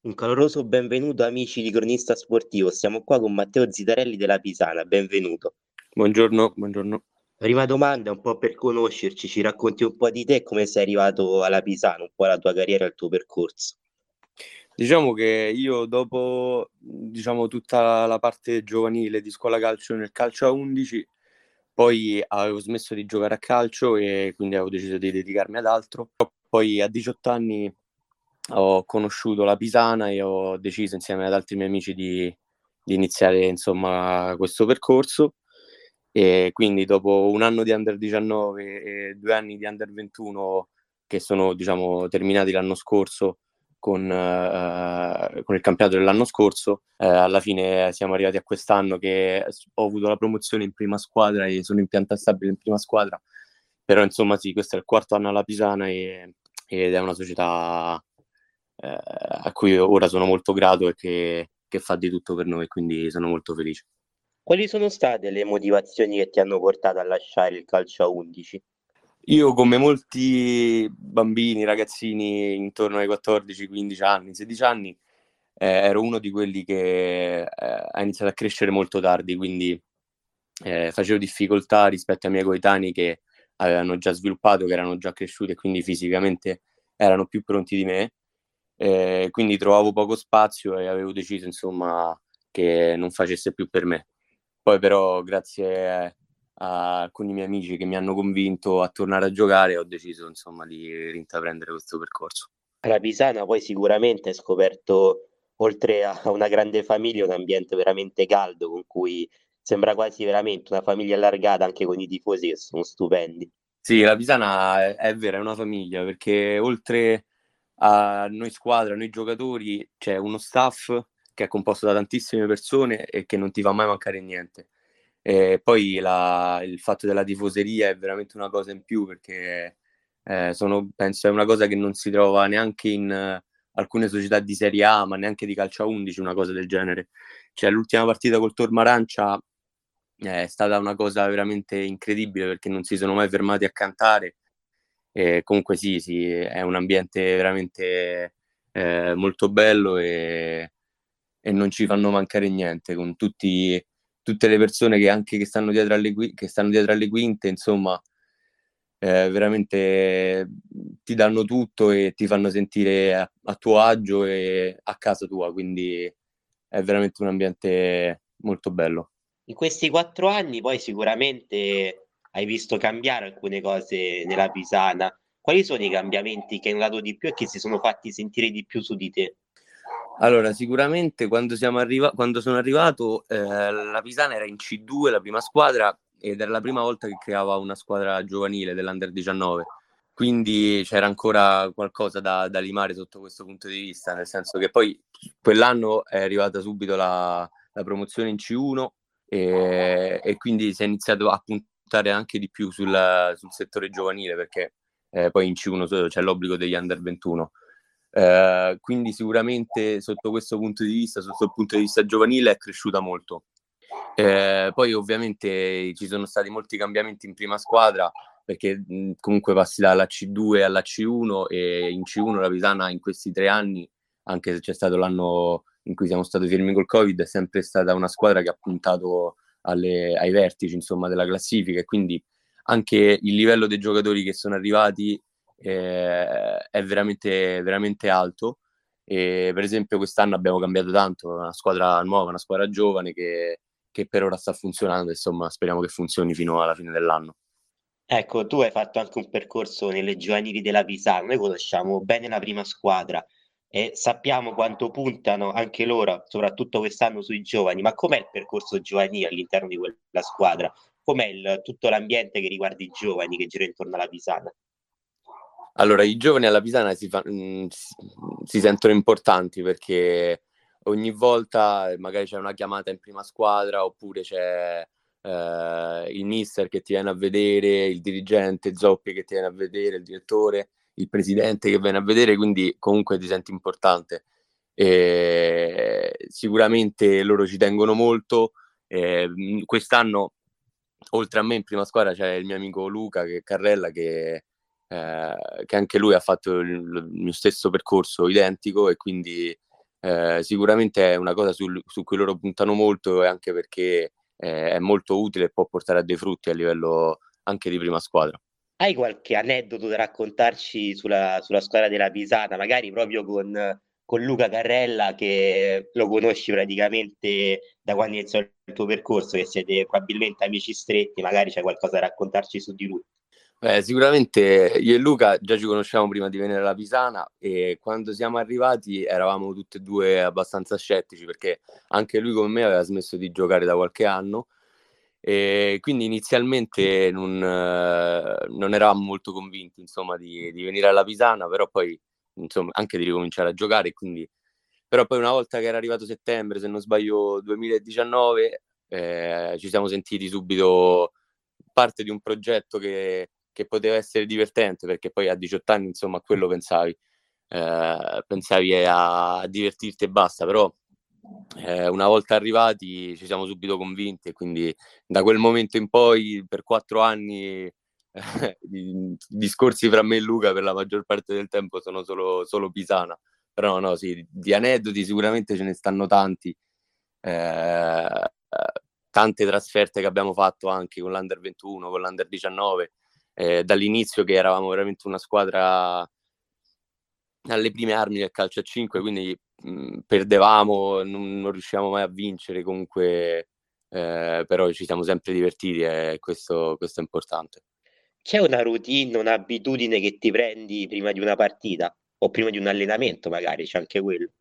Un caloroso benvenuto amici di Cronista Sportivo, siamo qua con Matteo Zitarelli della Pisana, benvenuto. Buongiorno, buongiorno. Prima domanda, un po' per conoscerci, ci racconti un po' di te, come sei arrivato alla Pisana, un po' la tua carriera e il tuo percorso. Diciamo che io dopo diciamo, tutta la parte giovanile di scuola calcio nel calcio a 11, poi avevo smesso di giocare a calcio e quindi avevo deciso di dedicarmi ad altro. Poi a 18 anni ho conosciuto la Pisana e ho deciso insieme ad altri miei amici di, di iniziare insomma questo percorso. E quindi dopo un anno di under 19 e due anni di under 21 che sono diciamo terminati l'anno scorso con, uh, con il campionato dell'anno scorso uh, alla fine siamo arrivati a quest'anno che ho avuto la promozione in prima squadra e sono in pianta stabile in prima squadra. Però insomma sì questo è il quarto anno alla Pisana e, ed è una società eh, a cui ora sono molto grato e che, che fa di tutto per noi, quindi sono molto felice. Quali sono state le motivazioni che ti hanno portato a lasciare il calcio a 11? Io, come molti bambini, ragazzini intorno ai 14, 15 anni, 16 anni, eh, ero uno di quelli che eh, ha iniziato a crescere molto tardi, quindi eh, facevo difficoltà rispetto ai miei coetanei che avevano già sviluppato, che erano già cresciuti e quindi fisicamente erano più pronti di me eh, quindi trovavo poco spazio e avevo deciso insomma che non facesse più per me. Poi però grazie a alcuni miei amici che mi hanno convinto a tornare a giocare ho deciso insomma di rintraprendere questo percorso. La Pisana poi sicuramente hai scoperto oltre a una grande famiglia un ambiente veramente caldo con cui sembra quasi veramente una famiglia allargata anche con i tifosi che sono stupendi. Sì, la Pisana è, è vera, è una famiglia perché oltre a noi squadra, a noi giocatori, c'è uno staff che è composto da tantissime persone e che non ti fa mai mancare niente. E poi la, il fatto della tifoseria è veramente una cosa in più perché eh, sono, penso è una cosa che non si trova neanche in uh, alcune società di Serie A, ma neanche di calcio a 11, una cosa del genere. Cioè, l'ultima partita col Tormarancia è stata una cosa veramente incredibile perché non si sono mai fermati a cantare e comunque sì, sì, è un ambiente veramente eh, molto bello e, e, non ci fanno mancare niente, con tutti, tutte le persone che anche che stanno dietro alle, che stanno dietro alle quinte, insomma, eh, veramente ti danno tutto e ti fanno sentire a, a tuo agio e a casa tua, quindi è veramente un ambiente molto bello. In questi quattro anni poi sicuramente hai visto cambiare alcune cose nella Pisana. Quali sono i cambiamenti che hai notato di più e che si sono fatti sentire di più su di te? Allora, sicuramente quando, arriva- quando sono arrivato eh, la Pisana era in C2, la prima squadra, ed era la prima volta che creava una squadra giovanile dell'Under 19. Quindi c'era ancora qualcosa da, da, limare sotto questo punto di vista, nel senso che poi quell'anno è arrivata subito la, la promozione in C1 e, e, quindi si è iniziato a puntare puntare anche di più sul, sul settore giovanile perché eh, poi in C1 c'è l'obbligo degli under 21. Eh, quindi sicuramente sotto questo punto di vista, sotto il punto di vista giovanile, è cresciuta molto. Eh, poi ovviamente ci sono stati molti cambiamenti in prima squadra perché mh, comunque passi dalla C2 alla C1 e in C1 la Pisana in questi tre anni, anche se c'è stato l'anno in cui siamo stati fermi col Covid, è sempre stata una squadra che ha puntato alle, ai vertici insomma, della classifica e quindi anche il livello dei giocatori che sono arrivati eh, è veramente, veramente alto. E per esempio quest'anno abbiamo cambiato tanto, una squadra nuova, una squadra giovane che, che per ora sta funzionando, insomma speriamo che funzioni fino alla fine dell'anno. Ecco, tu hai fatto anche un percorso nelle giovanili della Pisano, noi conosciamo bene la prima squadra, e sappiamo quanto puntano anche loro, soprattutto quest'anno sui giovani, ma com'è il percorso giovanile all'interno di quella squadra? Com'è il, tutto l'ambiente che riguarda i giovani che gira intorno alla Pisana? Allora, i giovani alla Pisana si, fa, mm, si, sentono importanti perché ogni volta magari c'è una chiamata in prima squadra oppure c'è eh, il mister che ti viene a vedere, il dirigente Zoppi che ti viene a vedere, il direttore il presidente che viene a vedere, quindi comunque ti senti importante. E sicuramente loro ci tengono molto. Eh, quest'anno, oltre a me in prima squadra, c'è il mio amico Luca che, Carrella che, eh, che anche lui ha fatto il, il, mio stesso percorso identico e quindi eh, sicuramente è una cosa sul, su cui loro puntano molto e anche perché eh, è molto utile e può portare a dei frutti a livello anche di prima squadra. Hai qualche aneddoto da raccontarci sulla, sulla squadra della Pisana, magari proprio con, con, Luca Carrella che lo conosci praticamente da quando iniziò il tuo percorso, che siete probabilmente amici stretti, magari c'è qualcosa da raccontarci su di lui. Beh, sicuramente io e Luca già ci conosciamo prima di venire alla Pisana e quando siamo arrivati eravamo tutti e due abbastanza scettici perché anche lui come me aveva smesso di giocare da qualche anno e quindi inizialmente non, non eravamo molto convinti insomma, di, di, venire alla Pisana, però poi insomma, anche di ricominciare a giocare. Quindi... Però poi una volta che era arrivato settembre, se non sbaglio 2019, eh, ci siamo sentiti subito parte di un progetto che che poteva essere divertente perché poi a 18 anni insomma a quello pensavi eh, pensavi a, a, divertirti e basta però eh, una volta arrivati ci siamo subito convinti e quindi da quel momento in poi per quattro anni eh, i discorsi fra me e Luca per la maggior parte del tempo sono solo, solo Pisana. Però no sì di aneddoti sicuramente ce ne stanno tanti. Eh, tante trasferte che abbiamo fatto anche con l'Under 21 con l'Under 19 eh, dall'inizio che eravamo veramente una squadra alle prime armi del calcio a 5, quindi mh, perdevamo, non, non, riuscivamo mai a vincere, comunque eh, però ci siamo sempre divertiti e questo, questo è importante. C'è una routine, un'abitudine che ti prendi prima di una partita o prima di un allenamento magari, c'è anche quello?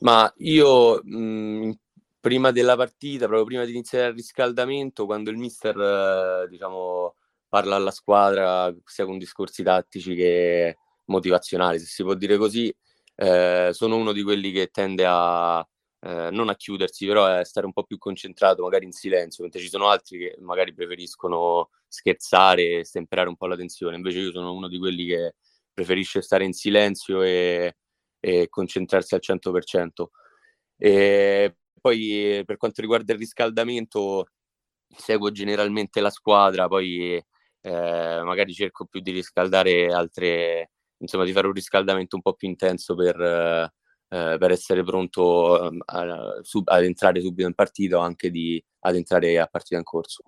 Ma io mh, prima della partita, proprio prima di iniziare il riscaldamento, quando il mister eh, diciamo parla alla squadra sia con discorsi tattici che motivazionali, se si può dire così. Eh, sono uno di quelli che tende a eh, non a chiudersi, però a stare un po' più concentrato, magari in silenzio, mentre ci sono altri che magari preferiscono scherzare e stemperare un po' la tensione. Invece io sono uno di quelli che preferisce stare in silenzio e, e concentrarsi al 100%. E poi per quanto riguarda il riscaldamento, seguo generalmente la squadra, poi eh, magari cerco più di riscaldare altre, insomma di fare un riscaldamento un po' più intenso per, eh, per essere pronto ehm, a, sub, ad entrare subito in partita o anche di, ad entrare a partita in corso.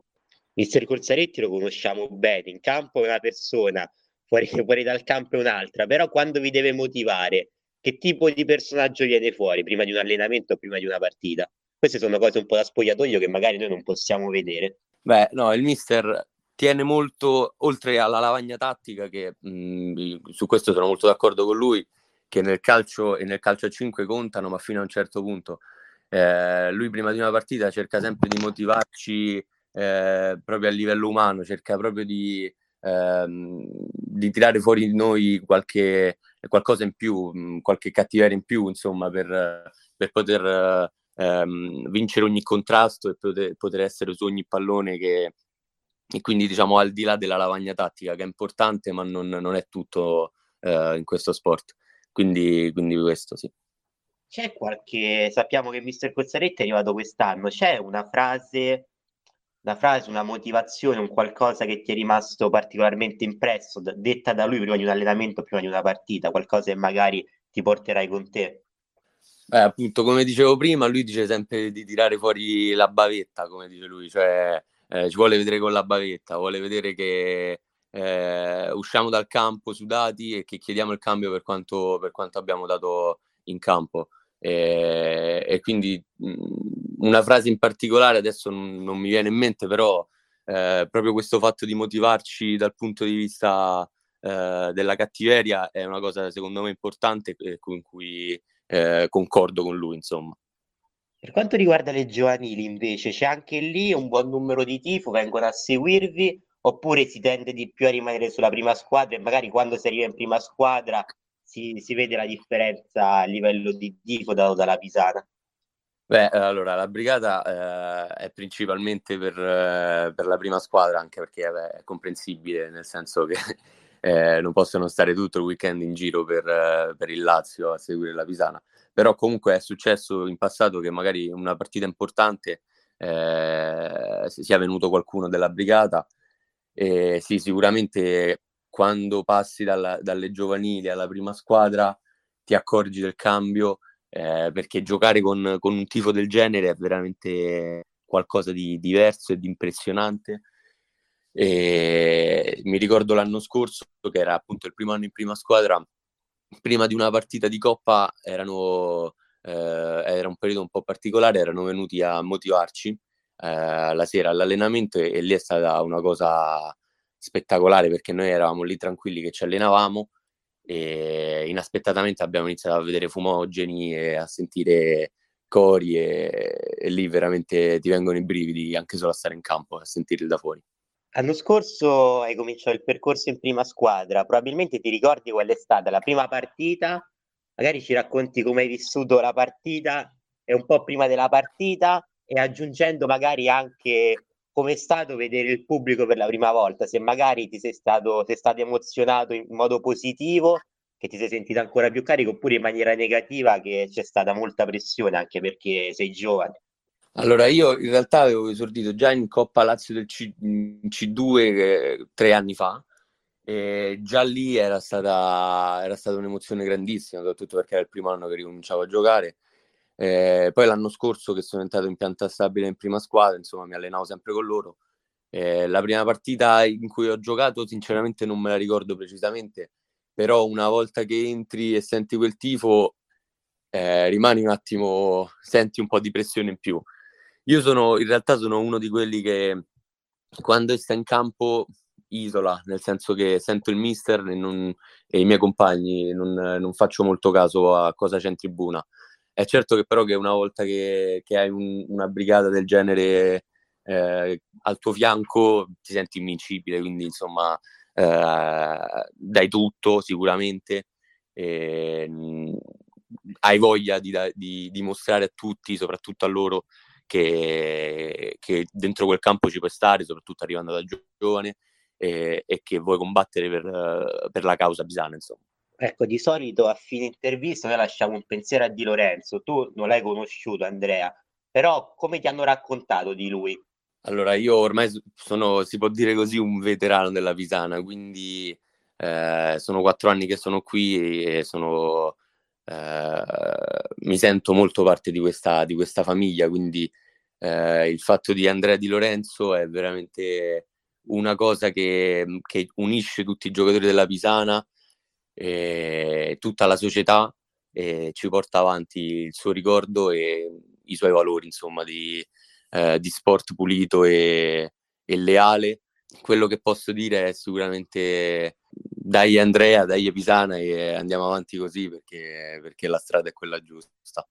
Mister Corsaretti lo conosciamo bene, in campo è una persona, fuori, fuori dal campo è un'altra, però quando vi deve motivare, che tipo di personaggio viene fuori prima di un allenamento o prima di una partita? Queste sono cose un po' da spogliatoio che magari noi non possiamo vedere. Beh, no, il mister tiene molto, oltre alla lavagna tattica, che mh, su questo sono molto d'accordo con lui, che nel calcio e nel calcio a 5 contano, ma fino a un certo punto. Eh, lui prima di una partita cerca sempre di motivarci eh, proprio a livello umano, cerca proprio di, ehm, di tirare fuori di noi qualche, qualcosa in più, mh, qualche cattiveria in più, insomma, per, per poter ehm, vincere ogni contrasto e poter, poter essere su ogni pallone che, e quindi diciamo al di là della lavagna tattica che è importante ma non, non è tutto eh, in questo sport quindi, quindi questo sì c'è qualche sappiamo che Mister Cozzaretti è arrivato quest'anno c'è una frase una frase, una motivazione, un qualcosa che ti è rimasto particolarmente impresso, detta da lui prima di un allenamento, prima di una partita, qualcosa che magari ti porterai con te? Beh, appunto, come dicevo prima, lui dice sempre di tirare fuori la bavetta, come dice lui, cioè eh, ci vuole vedere con la bavetta, vuole vedere che eh, usciamo dal campo sudati e che chiediamo il cambio per quanto, per quanto abbiamo dato in campo. E, e quindi mh, una frase in particolare adesso non, non mi viene in mente, però eh, proprio questo fatto di motivarci dal punto di vista eh, della cattiveria è una cosa secondo me importante con cui eh, concordo con lui, insomma. Per quanto riguarda le giovanili, invece, c'è anche lì un buon numero di tifo, vengono a seguirvi, oppure si tende di più a rimanere sulla prima squadra e magari quando si arriva in prima squadra si, si vede la differenza a livello di tifo dato dalla Pisana? Beh, allora la brigata eh, è principalmente per, eh, per, la prima squadra, anche perché vabbè, è comprensibile, nel senso che eh, non possono stare tutto il weekend in giro per, eh, per il Lazio a seguire la Pisana però comunque è successo in passato che magari una partita importante eh, sia venuto qualcuno della brigata e sì, sicuramente quando passi dalla, dalle giovanili alla prima squadra ti accorgi del cambio eh, perché giocare con, con, un tifo del genere è veramente qualcosa di diverso e di impressionante. E mi ricordo l'anno scorso, che era appunto il primo anno in prima squadra, prima di una partita di Coppa erano, eh, era un periodo un po' particolare, erano venuti a motivarci eh, la sera all'allenamento e, e lì è stata una cosa spettacolare perché noi eravamo lì tranquilli che ci allenavamo e inaspettatamente abbiamo iniziato a vedere fumogeni e a sentire cori e, e, lì veramente ti vengono i brividi anche solo a stare in campo, a sentirli da fuori. L'anno scorso hai cominciato il percorso in prima squadra, probabilmente ti ricordi qual è stata la prima partita, magari ci racconti come hai vissuto la partita e un po' prima della partita e aggiungendo magari anche come è stato vedere il pubblico per la prima volta, se magari ti sei stato, sei stato emozionato in modo positivo, che ti sei sentito ancora più carico, oppure in maniera negativa che c'è stata molta pressione anche perché sei giovane. Allora, io in realtà avevo esordito già in Coppa Lazio del C- C2 eh, tre anni fa, e già lì era stata, era stata un'emozione grandissima, soprattutto perché era il primo anno che ricominciavo a giocare eh, poi l'anno scorso che sono entrato in pianta stabile in prima squadra, insomma mi allenavo sempre con loro. Eh, la prima partita in cui ho giocato sinceramente non me la ricordo precisamente, però una volta che entri e senti quel tifo eh, rimani un attimo, senti un po' di pressione in più. Io sono in realtà sono uno di quelli che quando sta in campo isola, nel senso che sento il mister e, non, e i miei compagni, non, non faccio molto caso a cosa c'è in tribuna. È certo che però che una volta che, che hai un, una brigata del genere eh, al tuo fianco ti senti invincibile, quindi insomma eh, dai tutto sicuramente, e, mh, hai voglia di, di, di, mostrare a tutti, soprattutto a loro, che, che, dentro quel campo ci puoi stare, soprattutto arrivando da giovane, e, e che vuoi combattere per, per la causa bisana, insomma. Ecco, di solito a fine intervista noi lasciamo un pensiero a Di Lorenzo. Tu non l'hai conosciuto, Andrea, però come ti hanno raccontato di lui? Allora, io ormai sono, si può dire così, un veterano della Pisana, quindi eh, sono quattro anni che sono qui e sono, mi sento molto parte di questa, di questa famiglia, quindi eh, il fatto di Andrea Di Lorenzo è veramente una cosa che, che unisce tutti i giocatori della Pisana e tutta la società e ci porta avanti il suo ricordo e i suoi valori, insomma, di, eh, di sport pulito e, e, leale. Quello che posso dire è sicuramente dai Andrea, dai Pisana e andiamo avanti così perché, perché la strada è quella giusta.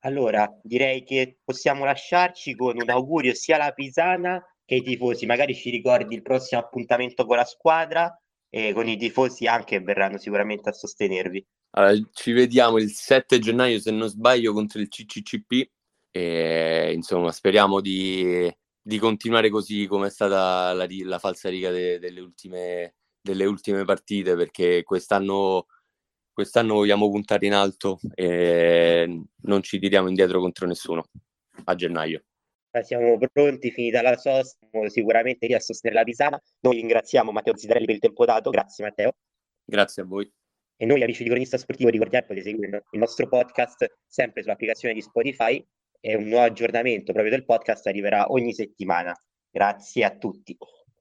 Allora, direi che possiamo lasciarci con un augurio sia alla Pisana che ai tifosi. Magari ci ricordi il prossimo appuntamento con la squadra e con i tifosi anche verranno sicuramente a sostenervi. Allora, ci vediamo il 7 gennaio, se non sbaglio, contro il CCCP e insomma speriamo di, di continuare così come è stata la, la falsa riga de, delle, ultime, delle ultime partite perché quest'anno, quest'anno vogliamo puntare in alto e non ci tiriamo indietro contro nessuno a gennaio siamo pronti, finita la sosta, sicuramente lì a sostenere la Pisana. Noi ringraziamo Matteo Zidarelli per il tempo dato, grazie Matteo. Grazie a voi. E noi amici di Cronista Sportivo ricordiamo potete seguire il nostro podcast sempre sull'applicazione di Spotify e un nuovo aggiornamento proprio del podcast arriverà ogni settimana. Grazie a tutti.